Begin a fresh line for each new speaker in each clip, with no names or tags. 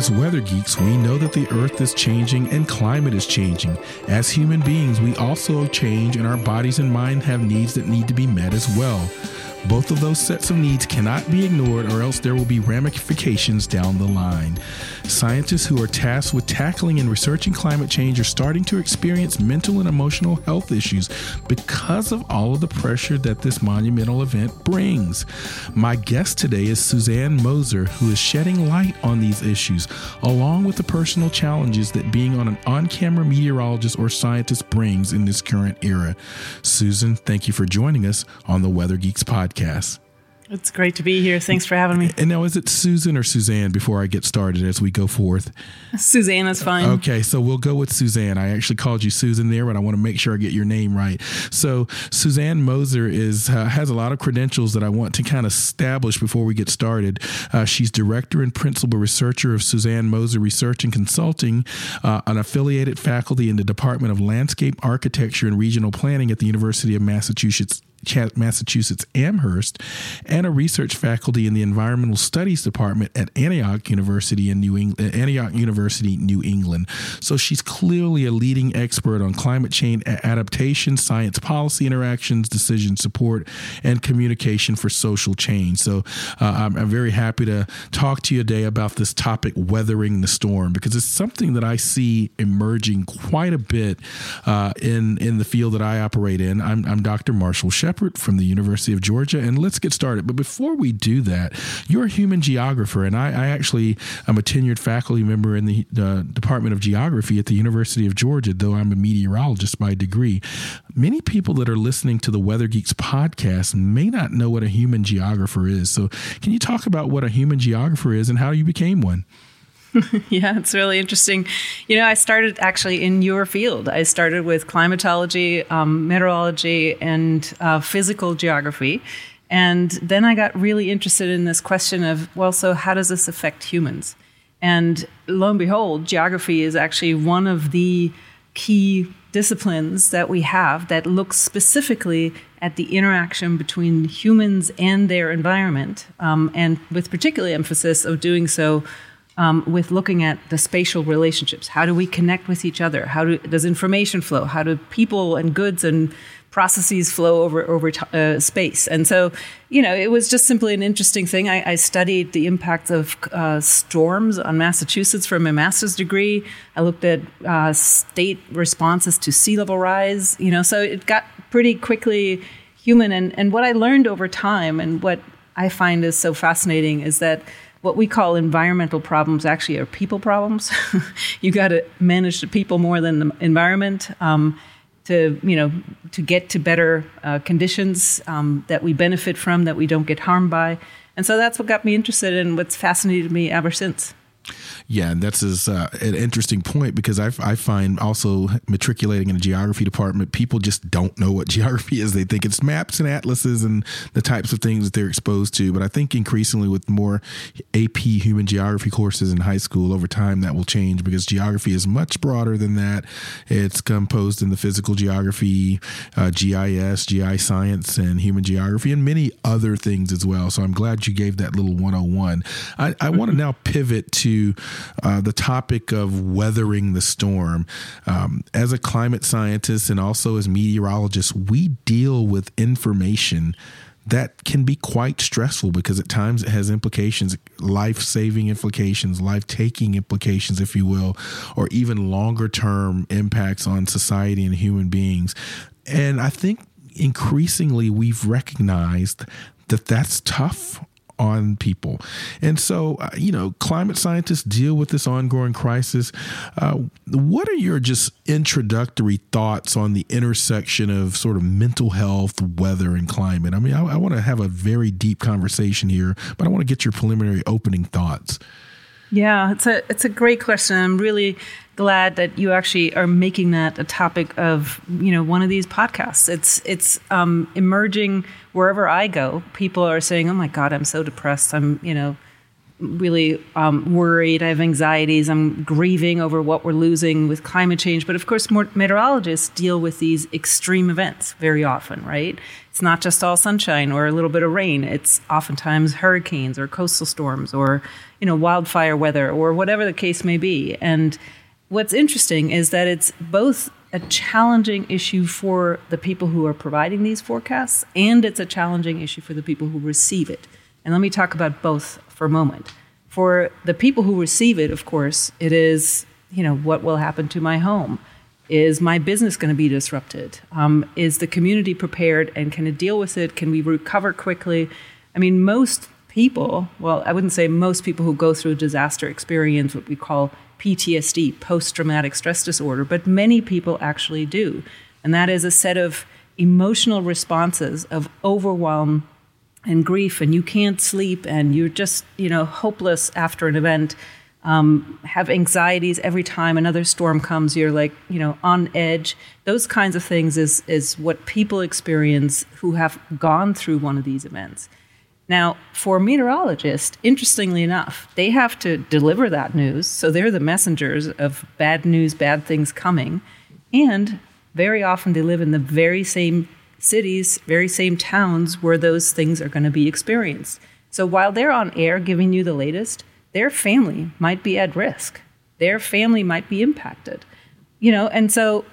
As weather geeks, we know that the earth is changing and climate is changing. As human beings, we also change and our bodies and mind have needs that need to be met as well. Both of those sets of needs cannot be ignored, or else there will be ramifications down the line. Scientists who are tasked with tackling and researching climate change are starting to experience mental and emotional health issues because of all of the pressure that this monumental event brings. My guest today is Susanne Moser, who is shedding light on these issues, along with the personal challenges that being on an on camera meteorologist or scientist brings in this current era. Susan, thank you for joining us on the Weather Geeks podcast podcast.
It's great to be here. Thanks for having me.
And now, is it Susan or Susanne before I get started as we go forth?
Susanne is fine.
Okay, so we'll go with Susanne. I actually called you Susan there, but I want to make sure I get your name right. So, Susanne Moser is uh, has a lot of credentials that I want to kind of establish before we get started. Uh, she's director and principal researcher of Susanne Moser Research and Consulting, uh, an affiliated faculty in the Department of Landscape Architecture and Regional Planning at the University of Massachusetts Massachusetts Amherst, and a research faculty in the Environmental Studies Department at Antioch University in New England, Antioch University, New England. So she's clearly a leading expert on climate change adaptation, science policy interactions, decision support, and communication for social change. So uh, I'm, I'm very happy to talk to you today about this topic, weathering the storm, because it's something that I see emerging quite a bit uh, in in the field that I operate in. I'm, I'm Dr. Marshall Shepherd Shepherd from the University of Georgia. And let's get started. But before we do that, you're a human geographer, and I, I actually am a tenured faculty member in the uh, Department of Geography at the University of Georgia, though I'm a meteorologist by degree. Many people that are listening to the Weather Geeks podcast may not know what a human geographer is. So, can you talk about what a human geographer is and how you became one?
yeah, it's really interesting. You know, I started actually in your field. I started with climatology, um, meteorology, and uh, physical geography. And then I got really interested in this question of, well, so how does this affect humans? And lo and behold, geography is actually one of the key disciplines that we have that looks specifically at the interaction between humans and their environment, um, and with particular emphasis of doing so um, with looking at the spatial relationships. How do we connect with each other? How do, does information flow? How do people and goods and processes flow over over t- uh, space? And so, you know, it was just simply an interesting thing. I, I studied the impact of uh, storms on Massachusetts for my master's degree. I looked at uh, state responses to sea level rise. You know, so it got pretty quickly human. And and what I learned over time, and what I find is so fascinating, is that what we call environmental problems actually are people problems. you got to manage the people more than the environment um, to you know to get to better uh, conditions um, that we benefit from, that we don't get harmed by. And so that's what got me interested in what's fascinated me ever since.
Yeah, and that's is, uh, an interesting point because I, I find also matriculating in a geography department, people just don't know what geography is. They think it's maps and atlases and the types of things that they're exposed to. But I think increasingly with more AP human geography courses in high school over time, that will change because geography is much broader than that. It's composed in the physical geography, uh, GIS, GI science, and human geography, and many other things as well. So I'm glad you gave that little 101. I, I want to now pivot to uh, the topic of weathering the storm. Um, as a climate scientist and also as meteorologists, we deal with information that can be quite stressful because at times it has implications, life saving implications, life taking implications, if you will, or even longer term impacts on society and human beings. And I think increasingly we've recognized that that's tough on people. And so, uh, you know, climate scientists deal with this ongoing crisis. Uh, what are your just introductory thoughts on the intersection of sort of mental health, weather, and climate? I mean, I, I want to have a very deep conversation here, but I want to get your preliminary opening thoughts.
Yeah, it's a it's a great question. I'm really glad that you actually are making that a topic of you know one of these podcasts. It's it's um, emerging wherever I go. People are saying, "Oh my God, I'm so depressed. I'm you know really um, worried. I have anxieties. I'm grieving over what we're losing with climate change. But of course, more meteorologists deal with these extreme events very often, right? It's not just all sunshine or a little bit of rain. It's oftentimes hurricanes or coastal storms or you know wildfire weather or whatever the case may be. And what's interesting is that it's both a challenging issue for the people who are providing these forecasts and it's a challenging issue for the people who receive it. And let me talk about both for a moment. For the people who receive it, of course, it is, you know, what will happen to my home? Is my business going to be disrupted? Um, is the community prepared and can it deal with it? Can we recover quickly? I mean, most people, well, I wouldn't say most people who go through a disaster experience what we call PTSD, post traumatic stress disorder, but many people actually do. And that is a set of emotional responses of overwhelm and grief and you can't sleep and you're just you know hopeless after an event. Um, have anxieties every time another storm comes. You're like you know on edge. Those kinds of things is is what people experience who have gone through one of these events now for meteorologists interestingly enough they have to deliver that news so they're the messengers of bad news bad things coming and very often they live in the very same cities, very same towns where those things are going to be experienced. So while they're on air giving you the latest, their family might be at risk. Their family might be impacted. You know, and so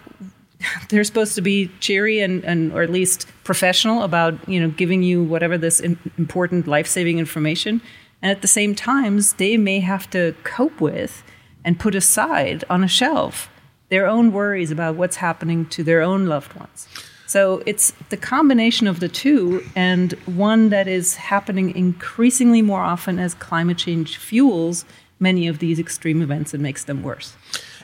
they're supposed to be cheery and, and or at least professional about, you know, giving you whatever this important life-saving information. And at the same times, they may have to cope with and put aside on a shelf their own worries about what's happening to their own loved ones. So it's the combination of the two, and one that is happening increasingly more often as climate change fuels many of these extreme events and makes them worse.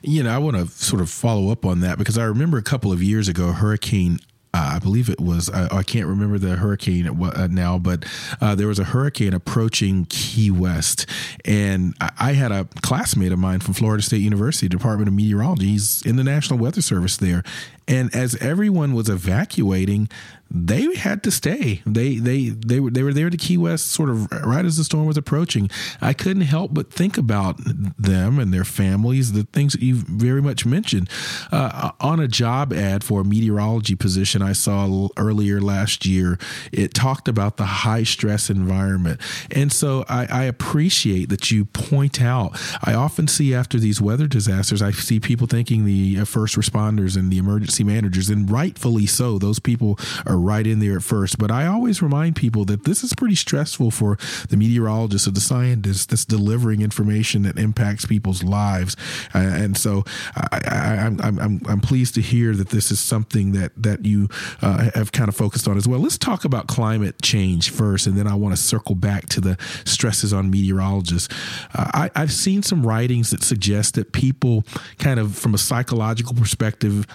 You know, I want to sort of follow up on that because I remember a couple of years ago, Hurricane uh, I believe it was, I, I, can't remember the hurricane uh, now, but uh, there was a hurricane approaching Key West. And I, I, had a classmate of mine from Florida State University, Department of Meteorology. He's in the National Weather Service there. And as everyone was evacuating, they had to stay. They they they were they were there to Key West, sort of right as the storm was approaching. I couldn't help but think about them and their families, the things that you very much mentioned. Uh, on a job ad for a meteorology position I saw earlier last year, it talked about the high stress environment, and so I, I appreciate that you point out. I often see after these weather disasters, I see people thinking the uh, first responders and the emergency managers, and rightfully so. Those people are right in there at first. But I always remind people that this is pretty stressful for the meteorologist or the scientist that's delivering information that impacts people's lives. Uh, and so I, am I'm, I'm, I'm pleased to hear that this is something that, that you uh, have kind of focused on as well. Let's talk about climate change first, and then I want to circle back to the stresses on meteorologists. Uh, I, I've seen some writings that suggest that people, kind of from a psychological perspective,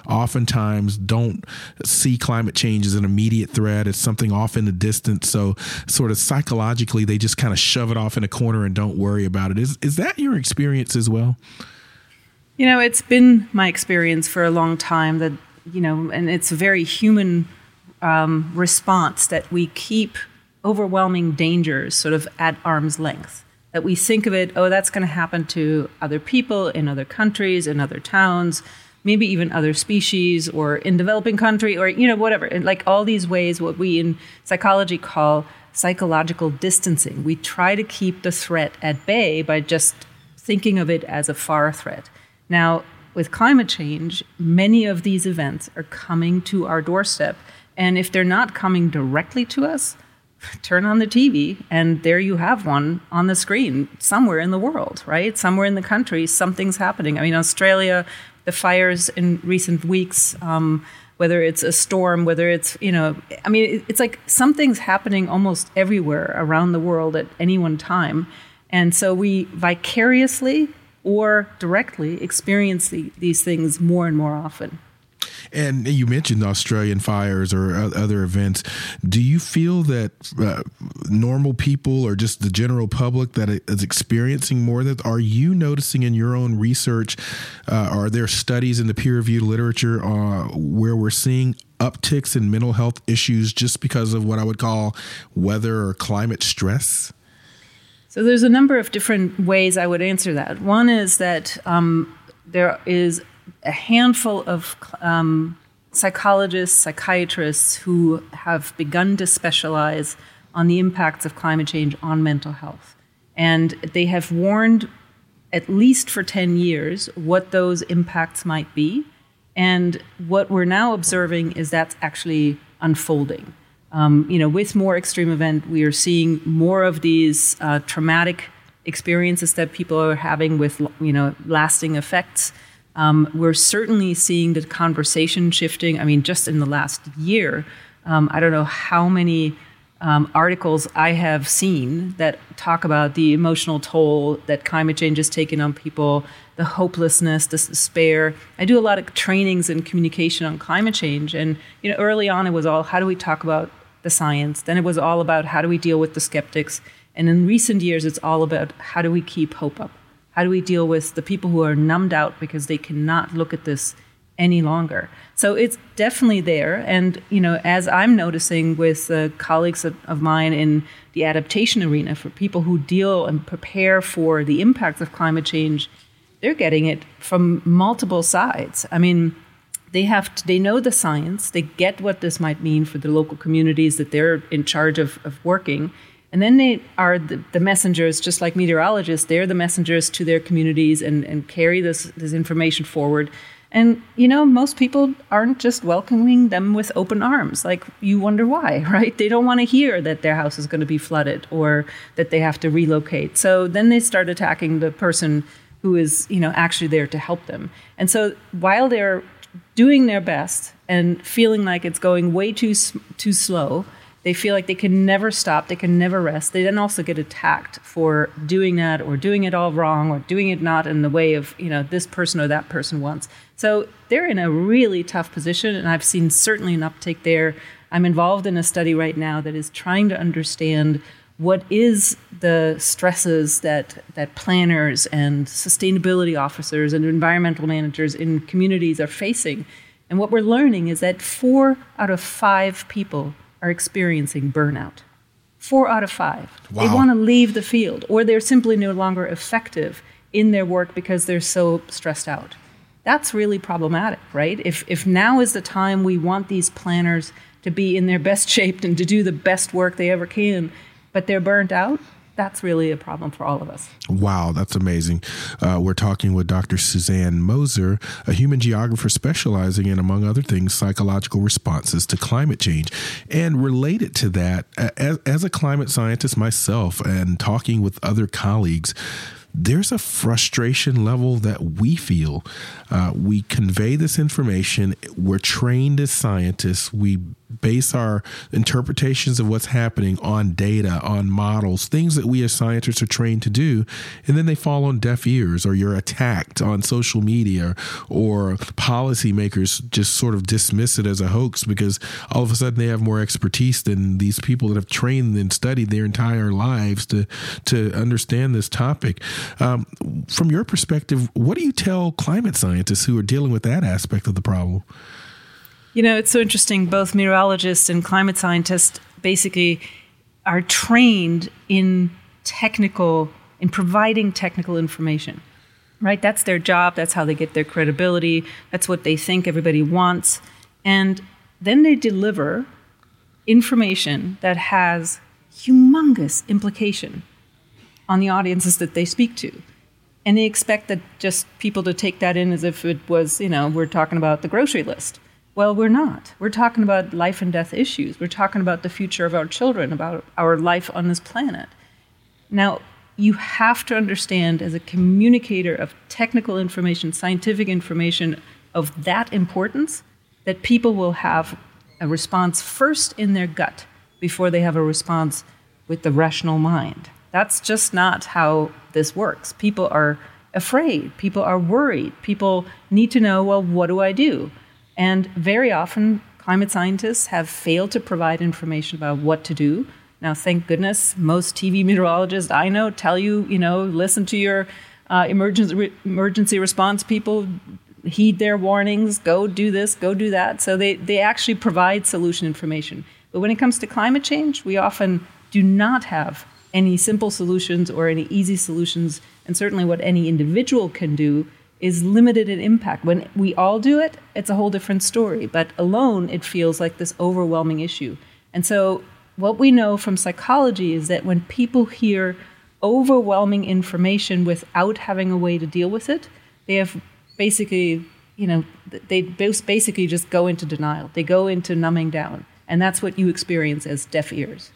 oftentimes don't see climate change as an immediate threat. It's something off in the distance. So, sort of psychologically, they just kind of shove it off in a corner and don't worry about it. Is is that your experience as well?
You know, it's been my experience for a long time that you know, and it's a very human um, response that we keep overwhelming dangers sort of at arm's length. That we think of it, oh, that's going to happen to other people in other countries, in other towns maybe even other species or in developing country or you know whatever and like all these ways what we in psychology call psychological distancing we try to keep the threat at bay by just thinking of it as a far threat now with climate change many of these events are coming to our doorstep and if they're not coming directly to us turn on the TV and there you have one on the screen somewhere in the world, right? Somewhere in the country, something's happening. I mean, Australia the fires in recent weeks um, whether it's a storm, whether it's, you know, I mean, it's like something's happening almost everywhere around the world at any one time. And so we vicariously or directly experience the, these things more and more often.
And you mentioned Australian fires or other events. Do you feel that uh, normal people or just the general public that is experiencing more that? Are you noticing in your own research? Uh, are there studies in the peer-reviewed literature uh, where we're seeing upticks in mental health issues just because of what I would call weather or climate stress?
So there's a number of different ways I would answer that. One is that um, there is a handful of um, psychologists, psychiatrists who have begun to specialize on the impacts of climate change on mental health. And they have warned, at least for 10 years, what those impacts might be. And what we're now observing is that's actually unfolding. Um, you know, with more extreme event, we are seeing more of these uh, traumatic experiences that people are having with, you know, lasting effects. Um, we're certainly seeing the conversation shifting. I mean, just in the last year, um, I don't know how many um, articles I have seen that talk about the emotional toll that climate change has taken on people, the hopelessness, the despair. I do a lot of trainings in communication on climate change, and you know, early on it was all how do we talk about the science. Then it was all about how do we deal with the skeptics, and in recent years, it's all about how do we keep hope up. How do we deal with the people who are numbed out because they cannot look at this any longer? So it's definitely there. And, you know, as I'm noticing with uh, colleagues of, of mine in the adaptation arena, for people who deal and prepare for the impacts of climate change, they're getting it from multiple sides. I mean, they have to, they know the science they get what this might mean for the local communities that they're in charge of, of working and then they are the, the, messengers, just like meteorologists, they're the messengers to their communities and, and carry this, this information forward. And, you know, most people aren't just welcoming them with open arms. Like, you wonder why, right? They don't want to hear that their house is going to be flooded or that they have to relocate. So then they start attacking the person who is, you know, actually there to help them. And so while they're doing their best and feeling like it's going way too, too slow, they feel like they can never stop, they can never rest. They then also get attacked for doing that or doing it all wrong or doing it not in the way of, you know, this person or that person wants. So they're in a really tough position, and I've seen certainly an uptake there. I'm involved in a study right now that is trying to understand what is the stresses that that planners and sustainability officers and environmental managers in communities are facing. And what we're learning is that four out of five people are experiencing burnout. Four out of five. Wow. They want to leave the field, or they're simply no longer effective in their work because they're so stressed out. That's really problematic, right? If, if now is the time we want these planners to be in their best shape and to do the best work they ever can, but they're burnt out, that's really a problem for all of us.
Wow, that's amazing. Uh, we're talking with Dr. Susanne Moser, a human geographer specializing in, among other things, psychological responses to climate change. And related to that, as, as a climate scientist myself and talking with other colleagues, there's a frustration level that we feel. Uh, we convey this information. We're trained as scientists. We base our interpretations of what's happening on data, on models, things that we as scientists are trained to do, and then they fall on deaf ears, or you're attacked on social media, or policymakers just sort of dismiss it as a hoax because all of a sudden they have more expertise than these people that have trained and studied their entire lives to to understand this topic. Um, from your perspective, what do you tell climate scientists who are dealing with that aspect of the problem?
You know, it's so interesting. Both meteorologists and climate scientists basically are trained in technical, in providing technical information, right? That's their job. That's how they get their credibility. That's what they think everybody wants. And then they deliver information that has humongous implication on the audiences that they speak to. And they expect that just people to take that in as if it was, you know, we're talking about the grocery list. Well, we're not. We're talking about life and death issues. We're talking about the future of our children, about our life on this planet. Now, you have to understand as a communicator of technical information, scientific information of that importance, that people will have a response first in their gut before they have a response with the rational mind. That's just not how this works. People are afraid, people are worried, people need to know, well, what do I do? And very often, climate scientists have failed to provide information about what to do. Now, thank goodness, most TV meteorologists I know tell you, you know, listen to your uh, emergency, re- emergency response people, heed their warnings, go do this, go do that. So they, they actually provide solution information. But when it comes to climate change, we often do not have any simple solutions or any easy solutions. And certainly what any individual can do is limited in impact. When we all do it, it's a whole different story. But alone, it feels like this overwhelming issue. And so, what we know from psychology is that when people hear overwhelming information without having a way to deal with it, they have basically, you know, they basically just go into denial. They go into numbing down. And that's what you experience as deaf ears.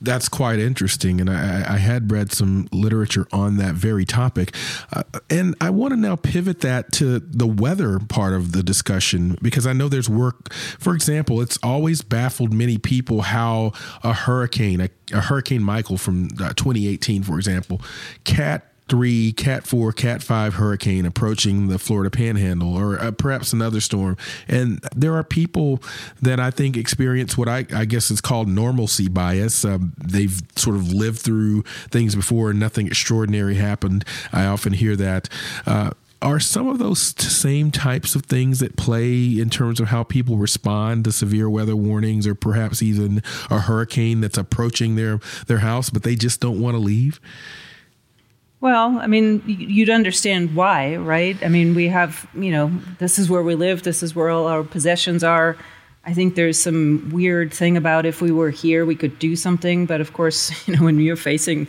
That's quite interesting. And I, I, had read some literature on that very topic. Uh, and I want to now pivot that to the weather part of the discussion because I know there's work. For example, it's always baffled many people how a hurricane, a, a Hurricane Michael from uh, 2018, for example, Cat three, Cat four, Cat five hurricane approaching the Florida Panhandle, or uh, perhaps another storm. And there are people that I think experience what I, I guess is called normalcy bias. Um, they've sort of lived through things before and nothing extraordinary happened. I often hear that. Uh, are some of those same types of things that play in terms of how people respond to severe weather warnings or perhaps even a hurricane that's approaching their their house but they just don't want to leave
well, I mean, you'd understand why, right? I mean, we have, you know, this is where we live, this is where all our possessions are. I think there's some weird thing about if we were here, we could do something. But of course, you know, when you're facing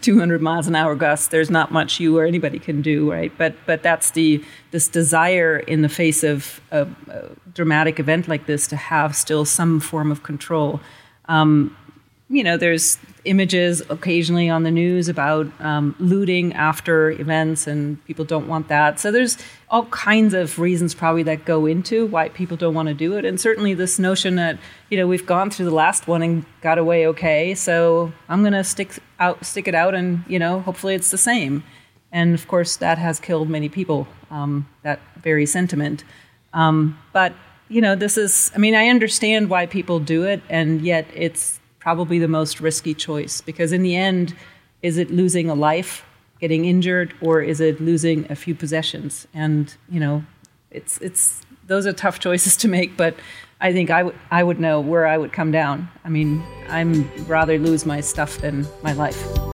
200 miles an hour gusts, there's not much you or anybody can do, right? But but that's the this desire in the face of a, a dramatic event like this to have still some form of control. Um, you know, there's images occasionally on the news about um, looting after events, and people don't want that. So there's all kinds of reasons probably that go into why people don't want to do it, and certainly this notion that you know we've gone through the last one and got away okay, so I'm going to stick out, stick it out, and you know, hopefully it's the same. And of course, that has killed many people. Um, that very sentiment, um, but you know, this is. I mean, I understand why people do it, and yet it's probably the most risky choice because in the end, is it losing a life, getting injured, or is it losing a few possessions? And you know, it's it's those are tough choices to make, but I think I would I would know where I would come down. I mean, I'm rather lose my stuff than my life.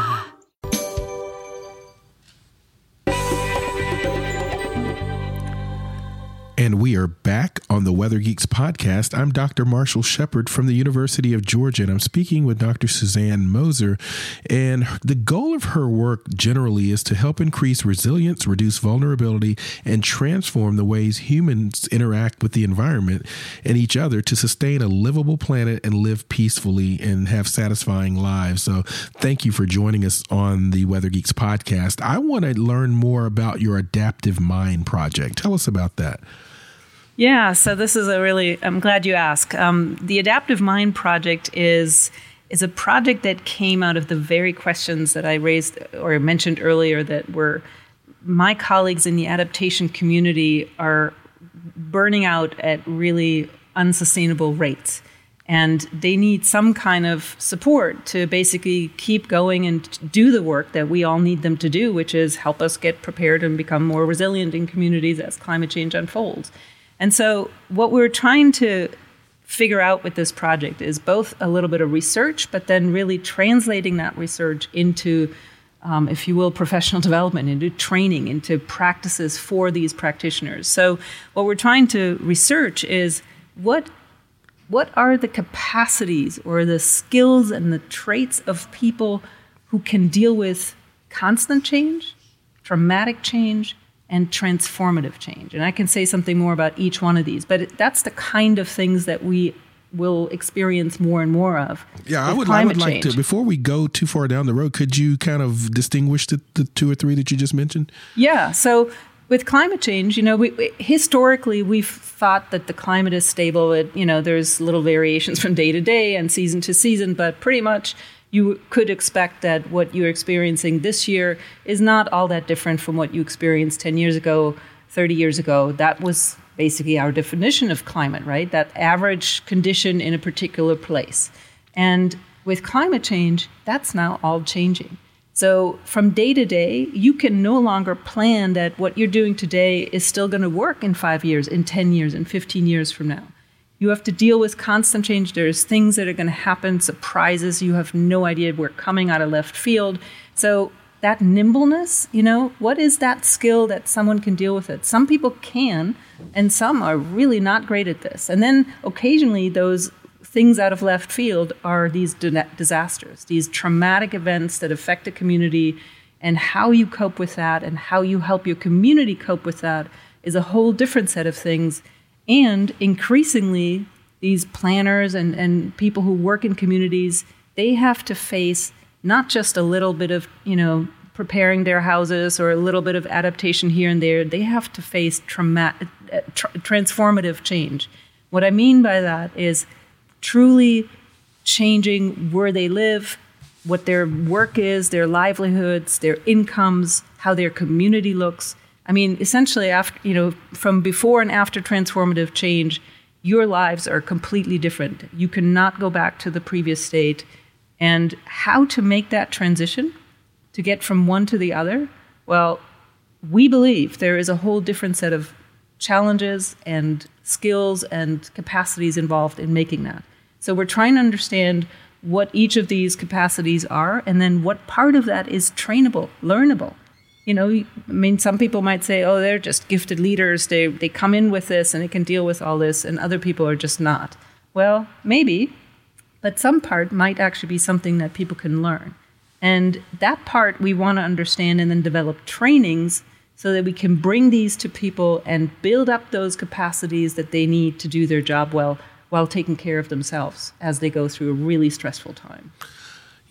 And we are back on the Weather Geeks podcast. I'm Dr. Marshall Shepherd from the University of Georgia, and I'm speaking with Dr. Susanne Moser. And the goal of her work generally is to help increase resilience, reduce vulnerability, and transform the ways humans interact with the environment and each other to sustain a livable planet and live peacefully and have satisfying lives. So, thank you for joining us on the Weather Geeks podcast. I want to learn more about your Adaptive Mind project. Tell us about that.
Yeah, so this is a really, I'm glad you asked. Um, the Adaptive Mind Project is is a project that came out of the very questions that I raised or mentioned earlier that were my colleagues in the adaptation community are burning out at really unsustainable rates. And they need some kind of support to basically keep going and do the work that we all need them to do, which is help us get prepared and become more resilient in communities as climate change unfolds. And so, what we're trying to figure out with this project is both a little bit of research, but then really translating that research into, um, if you will, professional development, into training, into practices for these practitioners. So, what we're trying to research is what what are the capacities or the skills and the traits of people who can deal with constant change, dramatic change, and transformative change. And I can say something more about each one of these, but it, that's the kind of things that we will experience more and more of.
Yeah, I would, I would like to, before we go too far down the road, could you kind of distinguish the, the two or three that you just mentioned?
Yeah. So with climate change, you know, we, we, historically we've thought that the climate is stable. It, you know, there's little variations from day to day and season to season, but pretty much you could expect that what you're experiencing this year is not all that different from what you experienced 10 years ago, 30 years ago. That was basically our definition of climate, right? That average condition in a particular place. And with climate change, that's now all changing. So from day to day, you can no longer plan that what you're doing today is still going to work in five years, in 10 years, in 15 years from now. You have to deal with constant change. There's things that are going to happen, surprises you have no idea we're coming out of left field. So that nimbleness, you know, what is that skill that someone can deal with it? Some people can, and some are really not great at this. And then occasionally those things out of left field are these disasters, these traumatic events that affect a community, and how you cope with that and how you help your community cope with that is a whole different set of things and increasingly, these planners and, and people who work in communities, they have to face not just a little bit of, you know, preparing their houses or a little bit of adaptation here and there. They have to face trauma- uh, tra- transformative change. What I mean by that is truly changing where they live, what their work is, their livelihoods, their incomes, how their community looks, I mean, essentially, after you know, from before and after transformative change, your lives are completely different. You cannot go back to the previous state. And how to make that transition to get from one to the other? Well, we believe there is a whole different set of challenges and skills and capacities involved in making that. So we're trying to understand what each of these capacities are and then what part of that is trainable, learnable you know, I mean, some people might say, oh, they're just gifted leaders. They, they come in with this and they can deal with all this, and other people are just not. Well, maybe, but some part might actually be something that people can learn. And that part we want to understand and then develop trainings so that we can bring these to people and build up those capacities that they need to do their job well while taking care of themselves as they go through a really stressful time.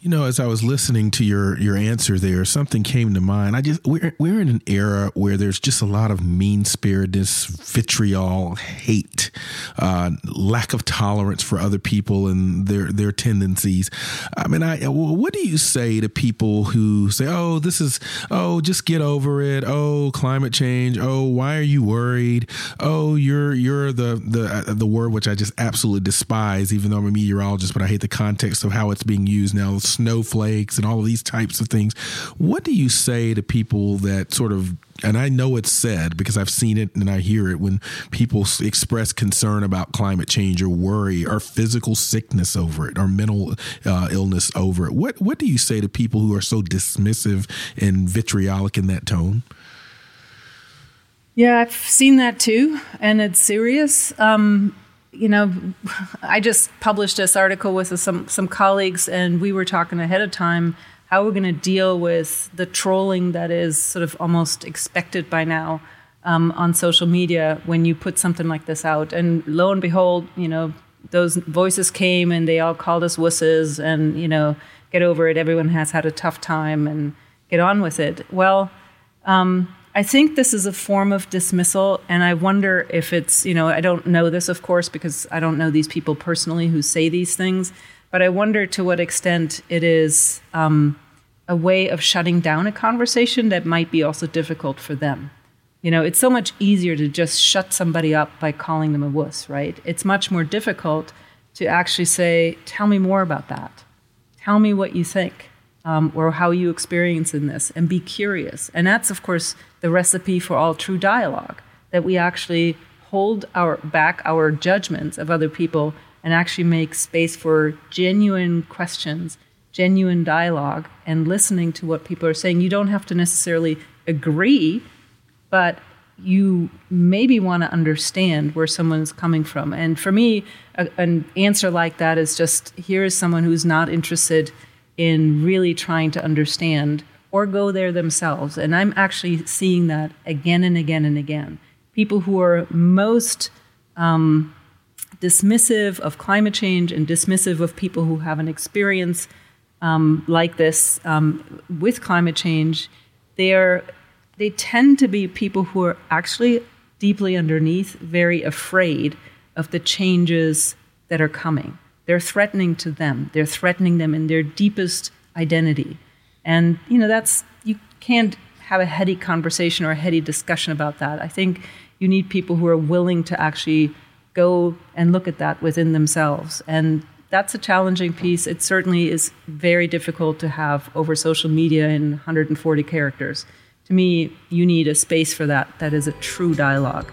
You know, as I was listening to your your answer there, something came to mind. I just we're we're in an era where there's just a lot of mean spiritedness, vitriol, hate, uh, lack of tolerance for other people and their their tendencies. I mean, I what do you say to people who say, "Oh, this is oh, just get over it. Oh, climate change. Oh, why are you worried? Oh, you're you're the the uh, the word which I just absolutely despise, even though I'm a meteorologist, but I hate the context of how it's being used now." Snowflakes and all of these types of things. What do you say to people that sort of and I know it's said because I've seen it and I hear it when people express concern about climate change or worry or physical sickness over it or mental uh, illness over it. What what do you say to people who are so dismissive and vitriolic in that tone?
Yeah, I've seen that too, and it's serious. Um, you know, I just published this article with some some colleagues, and we were talking ahead of time how we're going to deal with the trolling that is sort of almost expected by now um, on social media when you put something like this out. And lo and behold, you know, those voices came and they all called us wusses, and you know, get over it. Everyone has had a tough time, and get on with it. Well. Um, I think this is a form of dismissal, and I wonder if it's, you know, I don't know this, of course, because I don't know these people personally who say these things, but I wonder to what extent it is um, a way of shutting down a conversation that might be also difficult for them. You know, it's so much easier to just shut somebody up by calling them a wuss, right? It's much more difficult to actually say, tell me more about that. Tell me what you think um, or how you experience in this and be curious. And that's, of course, the recipe for all true dialogue that we actually hold our back our judgments of other people and actually make space for genuine questions, genuine dialogue, and listening to what people are saying. You don't have to necessarily agree, but you maybe want to understand where someone's coming from. And for me, a, an answer like that is just here is someone who's not interested in really trying to understand or go there themselves. And I'm actually seeing that again and again and again. People who are most um, dismissive of climate change and dismissive of people who have an experience um, like this um, with climate change, they are they tend to be people who are actually deeply underneath very afraid of the changes that are coming. They're threatening to them. They're threatening them in their deepest identity. And you know that's you can't have a heady conversation or a heady discussion about that. I think you need people who are willing to actually go and look at that within themselves. And that's a challenging piece. It certainly is very difficult to have over social media in 140 characters. To me, you need a space for that that is a true dialogue.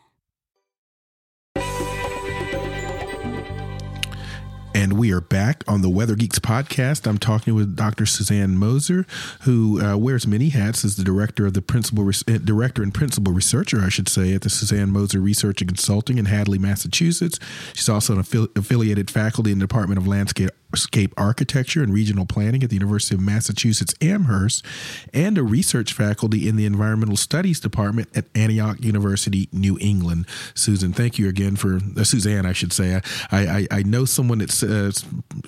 And we are back on the Weather Geeks podcast. I'm talking with Dr. Susanne Moser, who uh, wears many hats as the director of the principal res- uh, director and principal researcher, I should say, at the Susanne Moser Research and Consulting in Hadley, Massachusetts. She's also an affi- affiliated faculty in the Department of Landscape Landscape Architecture and Regional Planning at the University of Massachusetts Amherst, and a research faculty in the Environmental Studies Department at Antioch University, New England. Susan, thank you again for uh, Susanne, I should say. I I, I know someone that uh,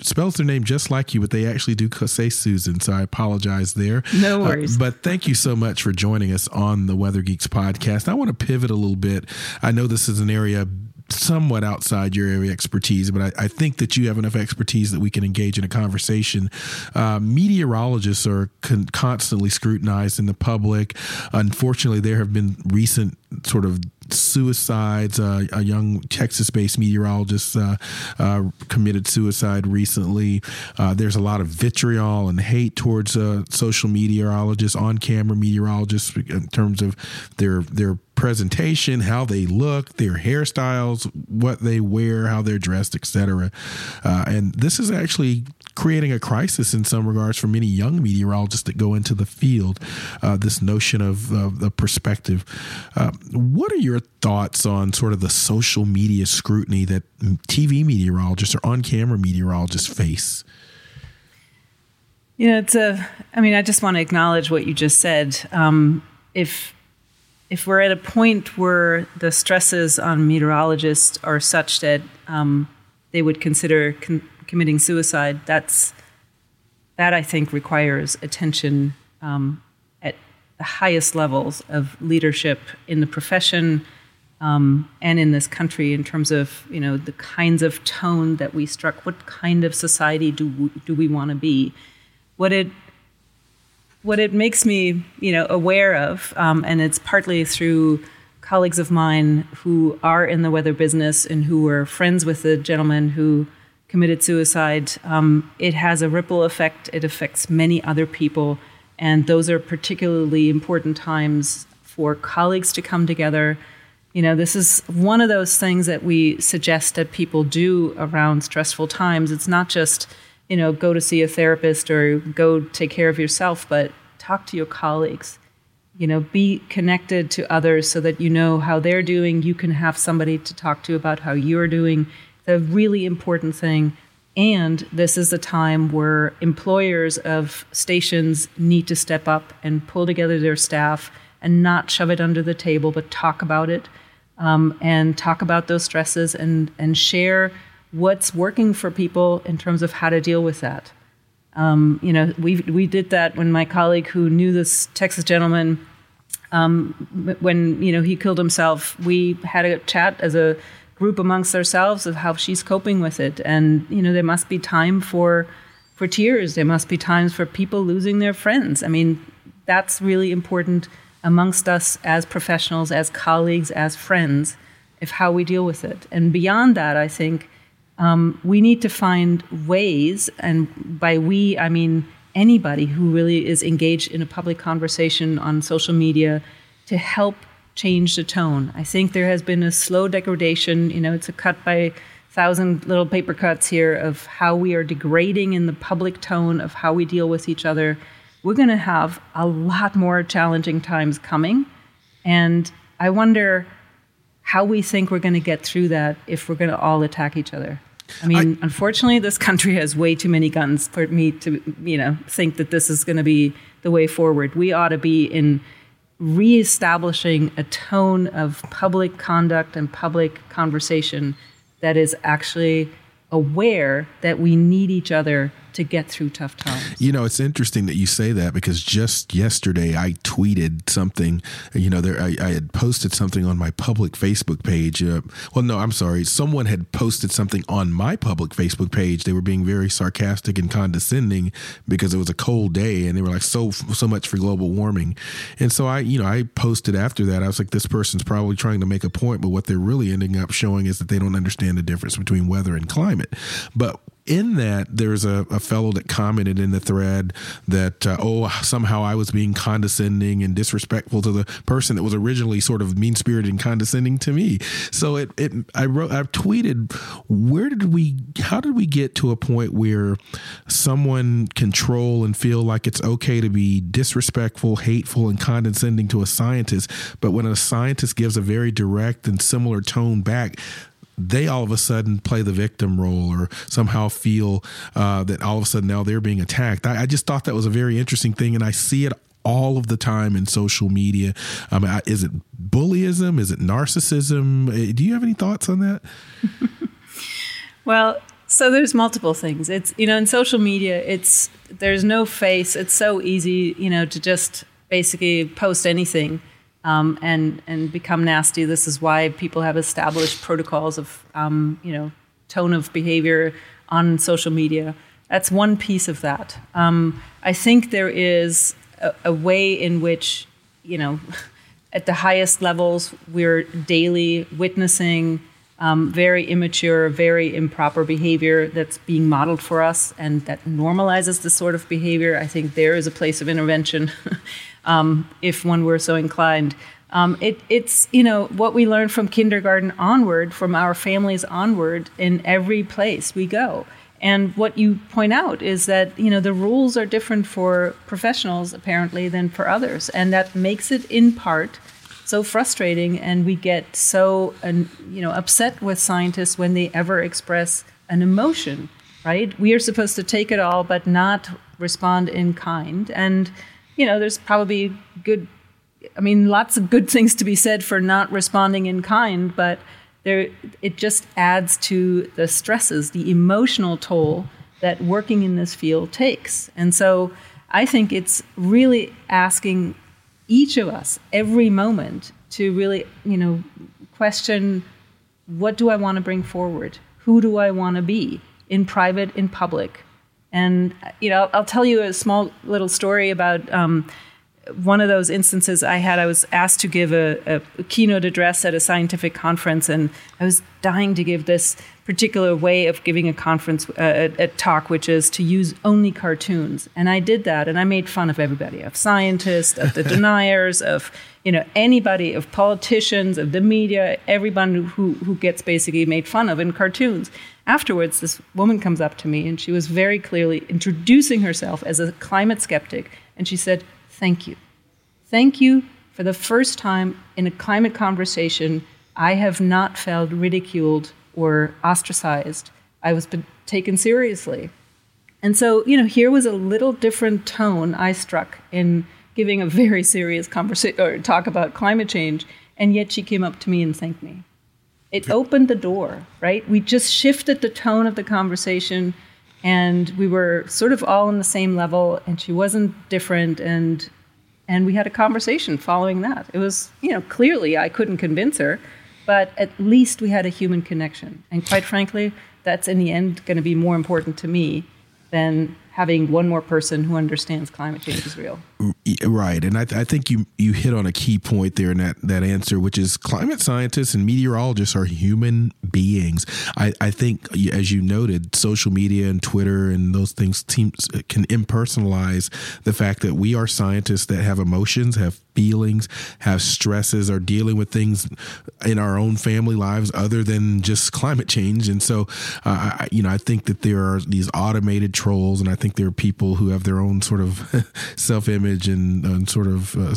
spells their name just like you, but they actually do say Susan, so I apologize there.
No uh, worries.
Uh, but thank you so much for joining us on the Weather Geeks podcast. I want to pivot a little bit. I know this is an area somewhat outside your area of expertise, but I, I, think that you have enough expertise that we can engage in a conversation. Uh, meteorologists are con- constantly scrutinized in the public. Unfortunately, there have been recent sort of suicides. Uh, a young Texas-based meteorologist uh, uh, committed suicide recently. Uh, there's a lot of vitriol and hate towards uh, social meteorologists, on-camera meteorologists, in terms of their their presentation, how they look, their hairstyles, what they wear, how they're dressed, etc. Uh, and this is actually creating a crisis in some regards for many young meteorologists that go into the field. Uh, this notion of the perspective. Uh, what are your thoughts on sort of the social media scrutiny that TV meteorologists or on-camera meteorologists face?
You know, it's a. I mean, I just want to acknowledge what you just said. Um, if if we're at a point where the stresses on meteorologists are such that um, they would consider con- committing suicide, that's that I think requires attention um, at the highest levels of leadership in the profession um, and in this country in terms of you know the kinds of tone that we struck. What kind of society do we, do we want to be? What it what it makes me you know aware of, um, and it's partly through colleagues of mine who are in the weather business and who were friends with the gentleman who committed suicide, um, it has a ripple effect. It affects many other people. And those are particularly important times for colleagues to come together. You know, this is one of those things that we suggest that people do around stressful times. It's not just, you know, go to see a therapist or go take care of yourself, but talk to your colleagues. You know, be connected to others so that you know how they're doing. You can have somebody to talk to about how you're doing the really important thing. And this is a time where employers of stations need to step up and pull together their staff and not shove it under the table, but talk about it um, and talk about those stresses and, and share what's working for people in terms of how to deal with that. Um, you know, we we did that when my colleague who knew this Texas gentleman, um, when you know he killed himself, we had a chat as a group amongst ourselves of how she's coping with it. And you know, there must be time for for tears. There must be times for people losing their friends. I mean, that's really important amongst us as professionals, as colleagues, as friends, of how we deal with it. And beyond that, I think um, we need to find ways, and by we, I mean anybody who really is engaged in a public conversation on social media, to help change the tone. I think there has been a slow degradation. You know, it's a cut by thousand little paper cuts here of how we are degrading in the public tone of how we deal with each other. We're going to have a lot more challenging times coming. And I wonder how we think we're going to get through that if we're going to all attack each other. I mean, I, unfortunately, this country has way too many guns for me to, you know, think that this is going to be the way forward. We ought to be in reestablishing a tone of public conduct and public conversation that is actually aware that we need each other to get through tough times.
You know, it's interesting that you say that because just yesterday I tweeted something. You know, there I, I had posted something on my public Facebook page. Uh, well, no, I'm sorry. Someone had posted something on my public Facebook page. They were being very sarcastic and condescending because it was a cold day, and they were like, "So so much for global warming." And so I, you know, I posted after that. I was like, "This person's probably trying to make a point, but what they're really ending up showing is that they don't understand the difference between weather and climate." But in that, there's a, a fellow that commented in the thread that, uh, oh, somehow I was being condescending and disrespectful to the person that was originally sort of mean spirited and condescending to me. So it, it, I wrote, I tweeted, where did we, how did we get to a point where someone control and feel like it's okay to be disrespectful, hateful, and condescending to a scientist, but when a scientist gives a very direct and similar tone back, they all of a sudden play the victim role or somehow feel uh, that all of a sudden now they're being attacked. I, I, just thought that was a very interesting thing, and I see it all of the time in social media. Um, is it bullyism? Is it narcissism? Uh, do you have any thoughts on that?
well, so there's multiple things. It's you know in social media, it's there's no face. It's so easy, you know, to just basically post anything um, and and become nasty. This is why people have established protocols of um, you know tone of behavior on social media. That's one piece of that. Um, I think there is a, a, way in which you know at the highest levels we're daily witnessing. Um, very immature, very improper behavior that's being modeled for us and that normalizes this sort of behavior. I think there is a place of intervention um, if one were so inclined. Um, it, it's you know what we learn from kindergarten onward, from our families onward, in every place we go. And what you point out is that you know the rules are different for professionals apparently than for others, and that makes it in part so frustrating. And we get so you know upset with scientists when they ever express an emotion. Right? We are supposed to take it all, but not respond in kind. And you know, there's probably good, I mean, lots of good things to be said for not responding in kind, but there, it just adds to the stresses, the emotional toll that working in this field takes. And so I think it's really asking each of us every moment to really, you know, question what do I want to bring forward? Who do I want to be in private, in public? And you know, I'll tell you a small little story about um, one of those instances I had. I was asked to give a, a, keynote address at a scientific conference, and I was dying to give this particular way of giving a conference uh, a, a, talk, which is to use only cartoons. And I did that, and I made fun of everybody, of scientists, of the deniers, of you know anybody, of politicians, of the media, everyone who who gets basically made fun of in cartoons. Afterwards, this woman comes up to me and she was very clearly introducing herself as a climate skeptic. And she said, Thank you. Thank you for the first time in a climate conversation, I have not felt ridiculed or ostracized. I was taken seriously. And so, you know, here was a little different tone I struck in giving a very serious conversation or talk about climate change, and yet she came up to me and thanked me. It opened the door, right? We just shifted the tone of the conversation and we were sort of all on the same level and she wasn't different and and we had a conversation following that. It was, you know, clearly I couldn't convince her, but at least we had a human connection. And quite frankly, that's in the end going to be more important to me than having one more person who understands climate change is real.
Right, and I, th- I, think you you hit on a key point there in that that answer, which is climate scientists and meteorologists are human beings. I, I think, as you noted, social media and Twitter and those things teams can impersonalize the fact that we are scientists that have emotions, have feelings, have stresses, are dealing with things in our own family lives other than just climate change. And so, uh, I, you know, I think that there are these automated trolls, and I think there are people who have their own sort of self image and, and, sort of uh,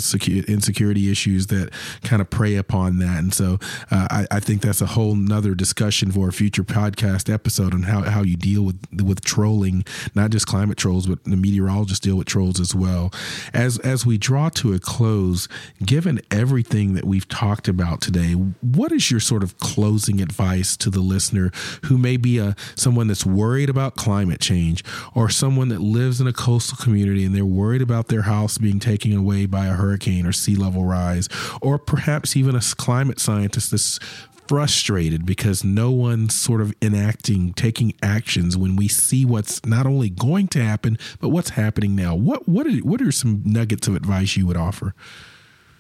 insecurity issues that kind of prey upon that. And so, uh, I, I, think that's a whole nother discussion for a future podcast episode on how, how you deal with with trolling, not just climate trolls, but the meteorologists deal with trolls as well. As as we draw to a close close, given everything that we've talked about today, what is your sort of closing advice to the listener who may be a someone that's worried about climate change or someone that lives in a coastal community and they're worried about their house being taken away by a hurricane or sea level rise, or perhaps even a climate scientist that's frustrated because no one's sort of enacting, taking actions when we see what's not only going to happen, but what's happening now. What what are, what are some nuggets of advice you would offer?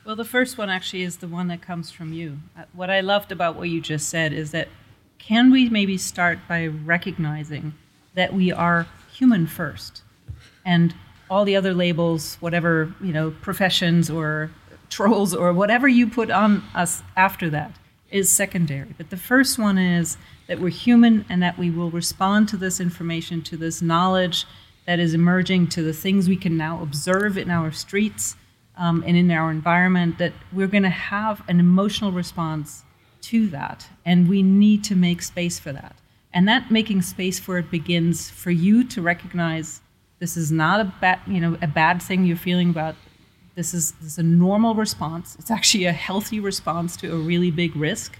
Well, the first one actually is the one that comes from you. Uh, what I loved about what you just said is that can we maybe start by recognizing that we are human first and all the other labels, whatever, you know, professions or trolls or whatever you put on us after that is secondary. But the first one is that we're human and that we will respond to this information, to this knowledge that is emerging, to the things we can now observe in our streets um, and in our environment, that we're going to have an emotional response to that. And we need to make space for that. And that making space for it begins for you to recognize this is not a bad, you know, a bad thing you're feeling about this is, this is a normal response. It's actually a healthy response to a really big risk.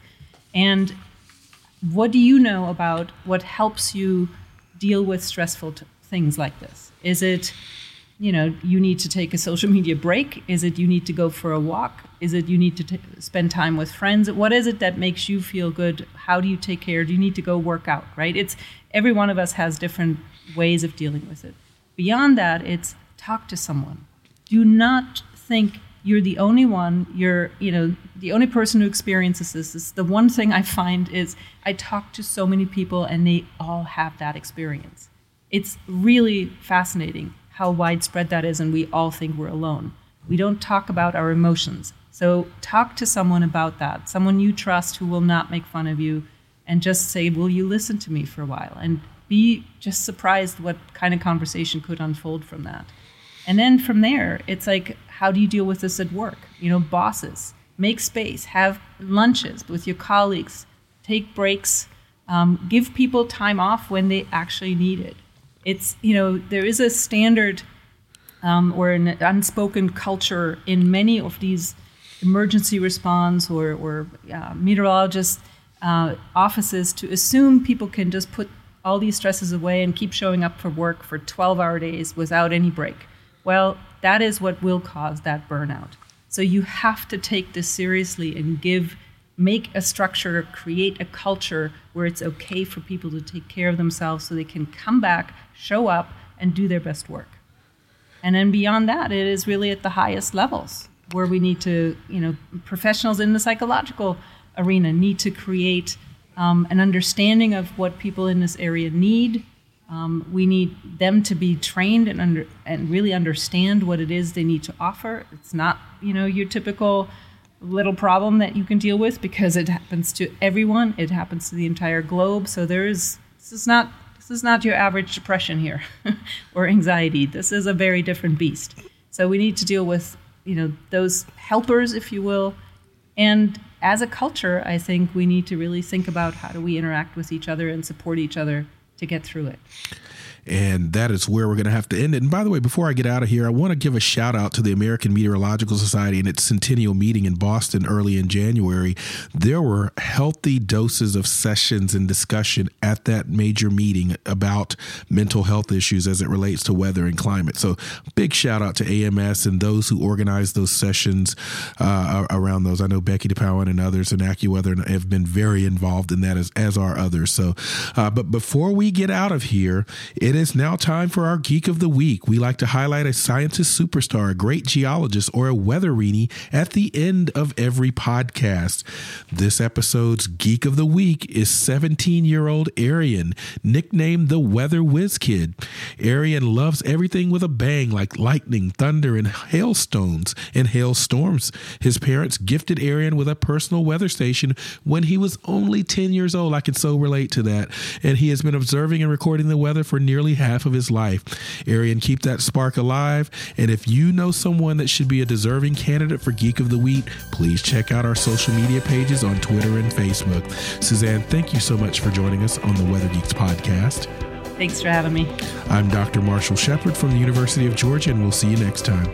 And what do you know about what helps you deal with stressful things like this? Is it, you know, you need to take a social media break? Is it you need to go for a walk? Is it you need to spend time with friends? What is it that makes you feel good? How do you take care? Do you need to go work out? Right? It's every one of us has different ways of dealing with it. Beyond that, it's talk to someone. Do not think you're the only one you're you know the only person who experiences this. Is the one thing i find is i talk to so many people and they all have that experience. It's really fascinating how widespread that is and we all think we're alone. We don't talk about our emotions. So talk to someone about that someone you trust who will not make fun of you and just say will you listen to me for a while? And be just surprised what kind of conversation could unfold from that and then from there, it's like, how do you deal with this at work? You know, bosses, make space, have lunches with your colleagues, take breaks, um, give people time off when they actually need it. It's, you know, there is a standard um, or an unspoken culture in many of these emergency response or, or uh, meteorologist uh, offices to assume people can just put all these stresses away and keep showing up for work for 12 hour days without any break. Well, that is what will cause that burnout. So you have to take this seriously and give make a structure, create a culture where it's okay for people to take care of themselves so they can come back, show up, and do their best work. And then beyond that, it is really at the highest levels where we need to, you know, professionals in the psychological arena need to create um, an understanding of what people in this area need, um, we need them to be trained and under, and really understand what it is they need to offer. It's not you know your typical little problem that you can deal with because it happens to everyone. It happens to the entire globe. So there is this is not this is not your average depression here or anxiety. This is a very different beast. So we need to deal with you know those helpers, if you will, and as a culture, I think we need to really think about how do we interact with each other and support each other to get through it.
And that is where we're going to have to end it. And by the way, before I get out of here, I want to give a shout out to the American Meteorological Society and its centennial meeting in Boston early in January. There were healthy doses of sessions and discussion at that major meeting about mental health issues as it relates to weather and climate. So, big shout out to AMS and those who organized those sessions uh, around those. I know Becky DePodwin and others in AccuWeather have been very involved in that, as, as are others. So, uh, but before we get out of here, it is now time for our Geek of the Week. We like to highlight a scientist superstar, a great geologist, or a weatherini at the end of every podcast. This episode's Geek of the Week is 17 year old Arian, nicknamed the Weather Whiz Kid. Arian loves everything with a bang, like lightning, thunder, and hailstones and hailstorms. His parents gifted Arian with a personal weather station when he was only 10 years old. I can so relate to that. And he has been observing and recording the weather for nearly half of his life. Arian, keep that spark alive. And if you know someone that should be a deserving candidate for Geek of the Week, please check out our social media pages on Twitter and Facebook. Susanne, thank you so much for joining us on the Weather Geeks podcast.
Thanks for having me.
I'm Dr. Marshall Shepherd from the University of Georgia, and we'll see you next time.